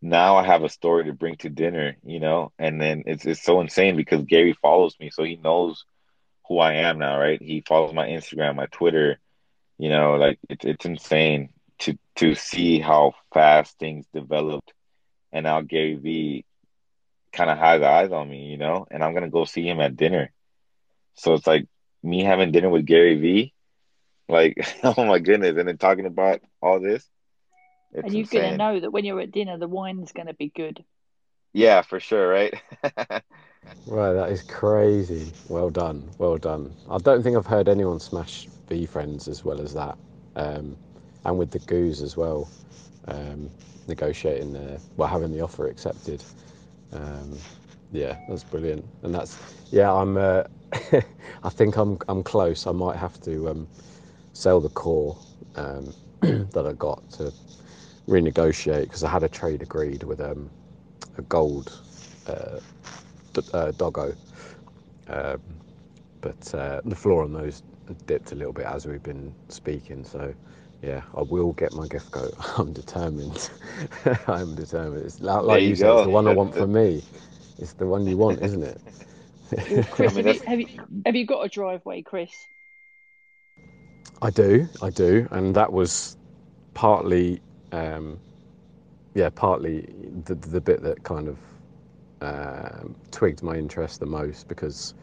Now I have a story to bring to dinner, you know, and then it's it's so insane because Gary follows me, so he knows who I am now, right? He follows my Instagram, my Twitter, you know, like it's it's insane to to see how fast things developed and now Gary Vee kind of has eyes on me, you know, and I'm gonna go see him at dinner. So it's like me having dinner with Gary Vee, like oh my goodness, and then talking about all this, it's And you're going to know that when you're at dinner, the wine's going to be good. Yeah, for sure, right? Right, that is crazy. Well done, well done. I don't think I've heard anyone smash V VeeFriends as well as that, um, and with the goos as well. Um, negotiating the well, having the offer accepted. Um, yeah, that's brilliant, and that's yeah. I'm. Uh, I think I'm. I'm close. I might have to um, sell the core um, that I got to renegotiate because I had a trade agreed with um, a gold uh, d- uh, doggo, um, but uh, the floor on those dipped a little bit as we've been speaking. So yeah, I will get my gift goat. I'm determined. I'm determined. It's like, There you you said, it's the one I want for me. It's the one you want, isn't it? Well, I Chris, mean, have you have you have you got a driveway, Chris? I do, I do, and that was partly, um, yeah, partly the the bit that kind of um twigged my interest the most because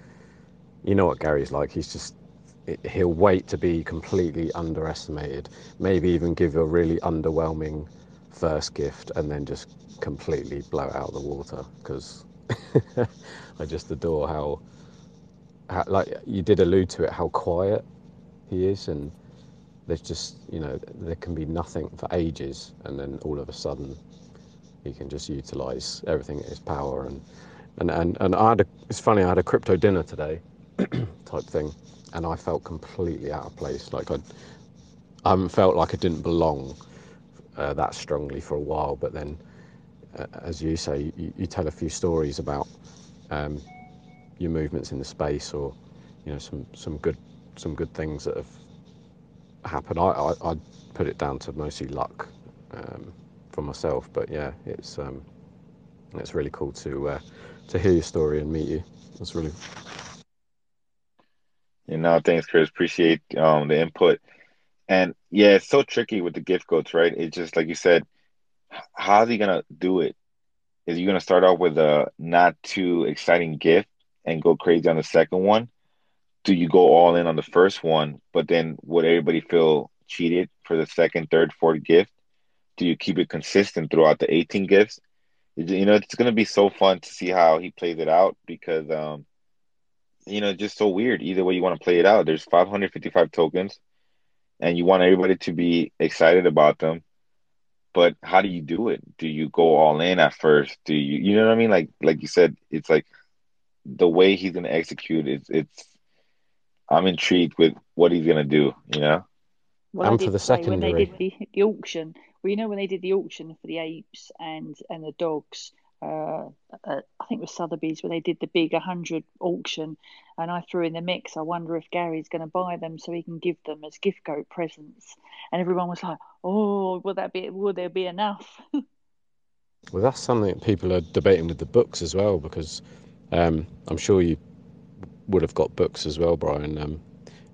you know what Gary's like. He's just he'll wait to be completely underestimated, maybe even give a really underwhelming first gift, and then just completely blow it out of the water because I just adore how, how, like you did allude to it, how quiet he is, and there's just you know there can be nothing for ages, and then all of a sudden he can just utilize everything at his power and and and, and I had a, it's funny I had a crypto dinner today type thing and I felt completely out of place like I I haven't felt like I didn't belong uh, that strongly for a while but then as you say you, you tell a few stories about um, your movements in the space or you know some some good some good things that have happened I, I I'd put it down to mostly luck um, for myself but yeah it's um, it's really cool to uh, to hear your story and meet you. It's really you know, thanks, Chris. Appreciate um the input. And yeah, it's so tricky with the gift goats, right? It's just like you said, how's he gonna do it? Is he gonna start off with a not too exciting gift and go crazy on the second one? Do you go all in on the first one, but then would everybody feel cheated for the second, third, fourth gift? Do you keep it consistent throughout the 18 gifts? you know, it's gonna be so fun to see how he plays it out because um, you know, just so weird. Either way you want to play it out, there's 555 tokens, and you want everybody to be excited about them. But how do you do it? Do you go all in at first? Do you, you know what I mean? Like, like you said, it's like the way he's gonna execute. It's, it's. I'm intrigued with what he's gonna do. You know. Well, And I for the say when they secondary. did the, the auction, well, you know, when they did the auction for the apes and and the dogs, uh, I think it was Sotheby's where they did the big 100 auction, and I threw in the mix. I wonder if Gary's going to buy them so he can give them as gift goat presents. And everyone was like, "Oh, will that be? Will there be enough?" Well, that's something people are debating with the books as well, because um, I'm sure you would have got books as well, Brian. Um,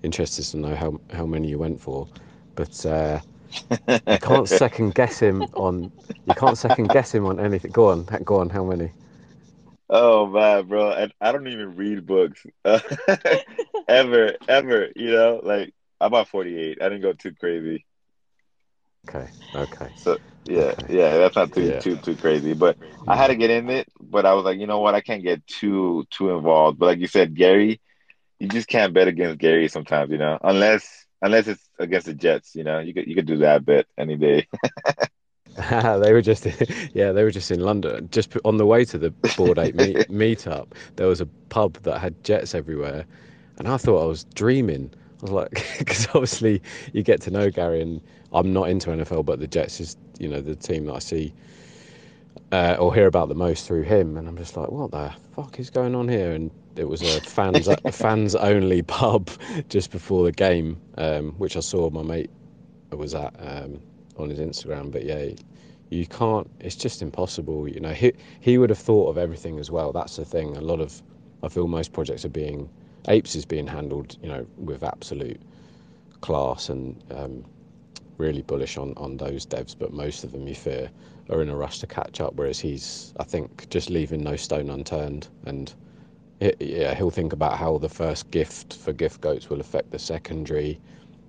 interested to know how, how many you went for, but uh, you can't second guess him on you can't second guess him on anything. Go on, go on. How many? Oh man, bro, and I don't even read books ever, ever. You know, like I'm about 48. I didn't go too crazy. Okay, okay, So yeah, okay. yeah, that's not too Yeah, too too crazy. But I had to get in it, but I was like, you know what, I can't get too too involved. But like you said, Gary, you just can't bet against Gary sometimes, you know, unless unless it's against the Jets, you know, you could you could do that bet any day. they were just yeah they were just in London. Just on the way to the Bored Ape meet meetup there was a pub that had jets everywhere. And I thought I was dreaming. I was like because obviously you get to know Gary and I'm not into NFL but the Jets is you know the team that I see uh, or hear about the most through him. And I'm just like what the fuck is going on here? And it was a fans a fans only pub just before the game um, which I saw my mate was at um, on his Instagram. But yeah, you can't. It's just impossible. You know, he he would have thought of everything as well. That's the thing. A lot of I feel most projects are being apes is being handled. You know, with absolute class and um, really bullish on on those devs. But most of them, you fear, are in a rush to catch up. Whereas he's, I think, just leaving no stone unturned and. He- Yeah, he'll think about how the first gift for gift goats will affect the secondary,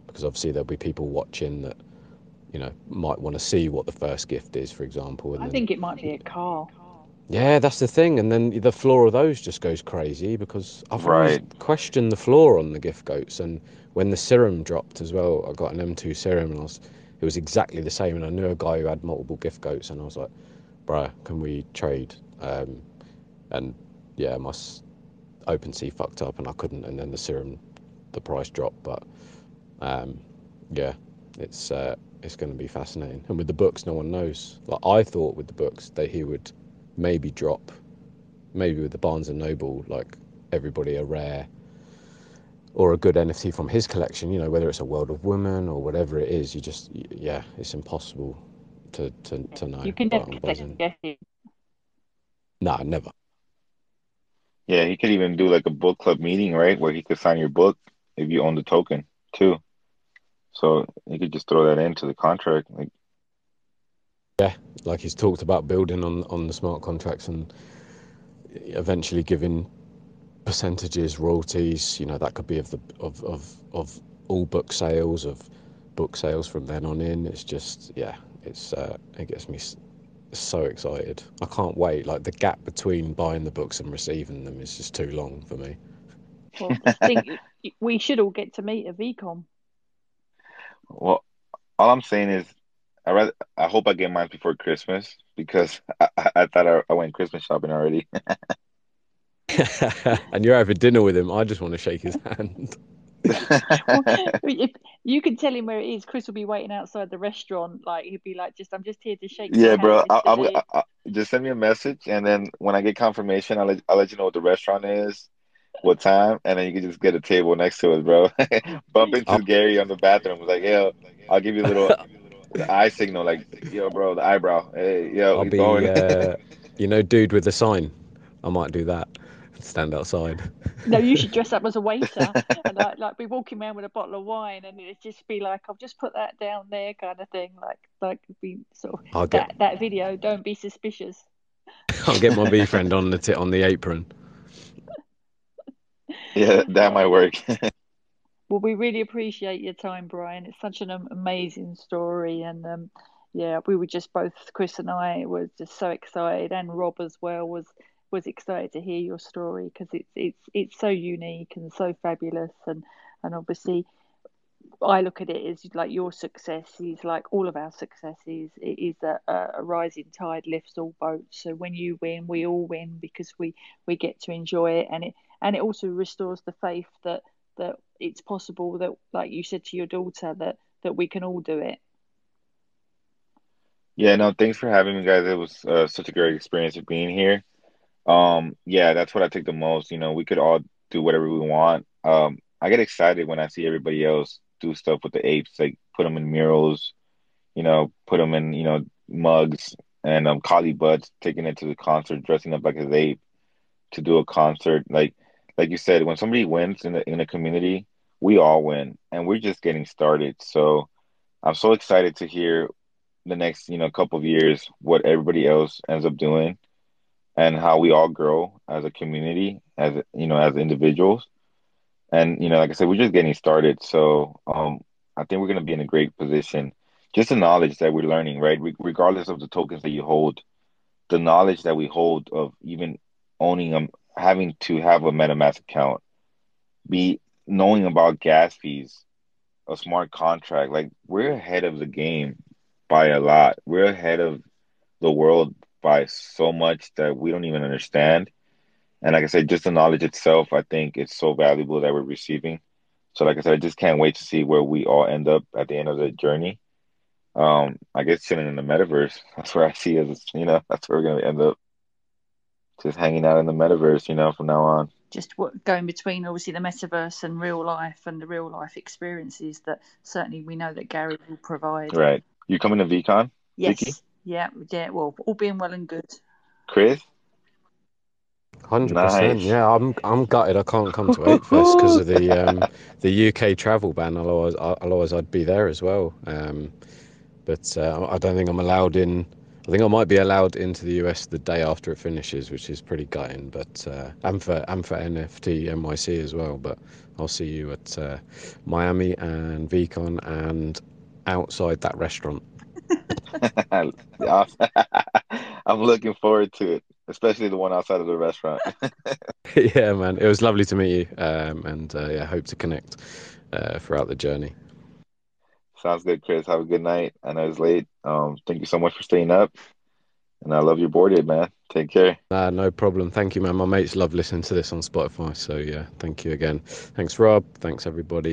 because obviously there'll be people watching that you know might want to see what the first gift is for example and I then think it might be a car. yeah that's the thing and then the floor of those just goes crazy because i've always Right. questioned the floor on the gift goats and when the serum dropped as well i got an m2 serum and I was it was exactly the same and i knew a guy who had multiple gift goats and i was like bruh can we trade um, and yeah my s- OpenSea fucked up and i couldn't and then the serum the price dropped but um, yeah, it's uh, it's going to be fascinating. And with the books, no one knows. Like I thought with the books that he would maybe drop, maybe with the Barnes and Noble, like everybody a rare or a good NFT from his collection. You know, whether it's a World of Women or whatever it is, you just yeah, it's impossible to to, to know. You can never guess it. Nah, never. Yeah, he could even do like a book club meeting, right, where he could sign your book if you own the token too. So he could just throw that into the contract. Like, Yeah, like he's talked about building on on the smart contracts and eventually giving percentages, royalties. You know, that could be of the of of of all book sales, of book sales from then on in. It's just yeah, it's uh, it gets me so excited. I can't wait. Like the gap between buying the books and receiving them is just too long for me. Well, I think we should all get to meet a VeeCon. well, all I'm saying is, I rather I hope I get mine before Christmas because I, I, I thought I, I went Christmas shopping already. and you're having dinner with him. I just want to shake his hand. Well, if you can tell him where it is, Chris will be waiting outside the restaurant. Like he'd be like, "Just, I'm just here to shake Yeah, bro. I, I'm I, I, just send me a message, and then when I get confirmation, I'll let I'll let you know what the restaurant is, what time, and then you can just get a table next to us, bro. Bump I'll, into Gary on the bathroom, Was like, yo, I'll give you a little the eye signal, like, yo, bro, the eyebrow. Hey, yo, I'll be, going. uh, you know, dude with the sign. I might do that. Stand outside. No, you should dress up as a waiter and like like be walking around with a bottle of wine, and it'd just be like, "I'll just put that down there," kind of thing. Like like be sort of I'll get that that video. Don't be suspicious. I'll get my VeeFriend on the t- on the apron. Yeah, that might work. Well, we really appreciate your time, Brian. It's such an amazing story, and um, yeah, we were just both Chris and I were just so excited, and Rob as well was was excited to hear your story because it's it's it's so unique and so fabulous, and and obviously. I look at it as like your success is like all of our successes. It is a, a rising tide lifts all boats. So when you win, we all win because we we get to enjoy it, and it and it also restores the faith that that it's possible that, like you said to your daughter, that that we can all do it. Yeah, no, thanks for having me, guys. It was uh, such a great experience of being here. Um, yeah, that's what I take the most. You know, we could all do whatever we want. Um, I get excited when I see everybody else do stuff with the apes, like put them in murals, you know, put them in, you know, mugs and um, Collie Buddz taking it to the concert, dressing up like his ape to do a concert. Like, like you said, when somebody wins in the in a community, we all win, and we're just getting started. So, I'm so excited to hear the next, you know, couple of years what everybody else ends up doing and how we all grow as a community, as you know, as individuals. And you know, like I said, we're just getting started. So um, I think we're going to be in a great position. Just the knowledge that we're learning, right? Re- regardless of the tokens that you hold, the knowledge that we hold of even owning them, having to have a MetaMask account, be knowing about gas fees, a smart contract. Like we're ahead of the game by a lot. We're ahead of the world by so much that we don't even understand. And like I said, just the knowledge itself, I think it's so valuable that we're receiving. So like I said, I just can't wait to see where we all end up at the end of the journey. Um, I guess chilling in the metaverse. That's where I see us, you know, that's where we're gonna end up. Just hanging out in the metaverse, you know, from now on. Just what going between obviously the metaverse and real life and the real life experiences that certainly we know that Gary will provide. Right. You coming to VeeCon? Yes. Vicky? Yeah, yeah. Well, all being well and good. Chris. Hundred nice. percent. Yeah, I'm I'm gutted. I can't come to Ape Fest because of the um, the UK travel ban. Otherwise, otherwise I'd be there as well. Um, but uh, I don't think I'm allowed in. I think I might be allowed into the US the day after it finishes, which is pretty gutting. But uh, and for and for NFT NYC as well. But I'll see you at uh, Miami and VeeCon and outside that restaurant. I'm looking forward to it, especially the one outside of the restaurant. yeah, man, it was lovely to meet you, um, and uh, yeah, hope to connect uh, throughout the journey. Sounds good, Chris. Have a good night. I know it's late. Um, thank you so much for staying up, and I love your boarded, man. Take care. Uh, no problem. Thank you, man. My mates love listening to this on Spotify. So yeah, thank you again. Thanks, Rob. Thanks, everybody.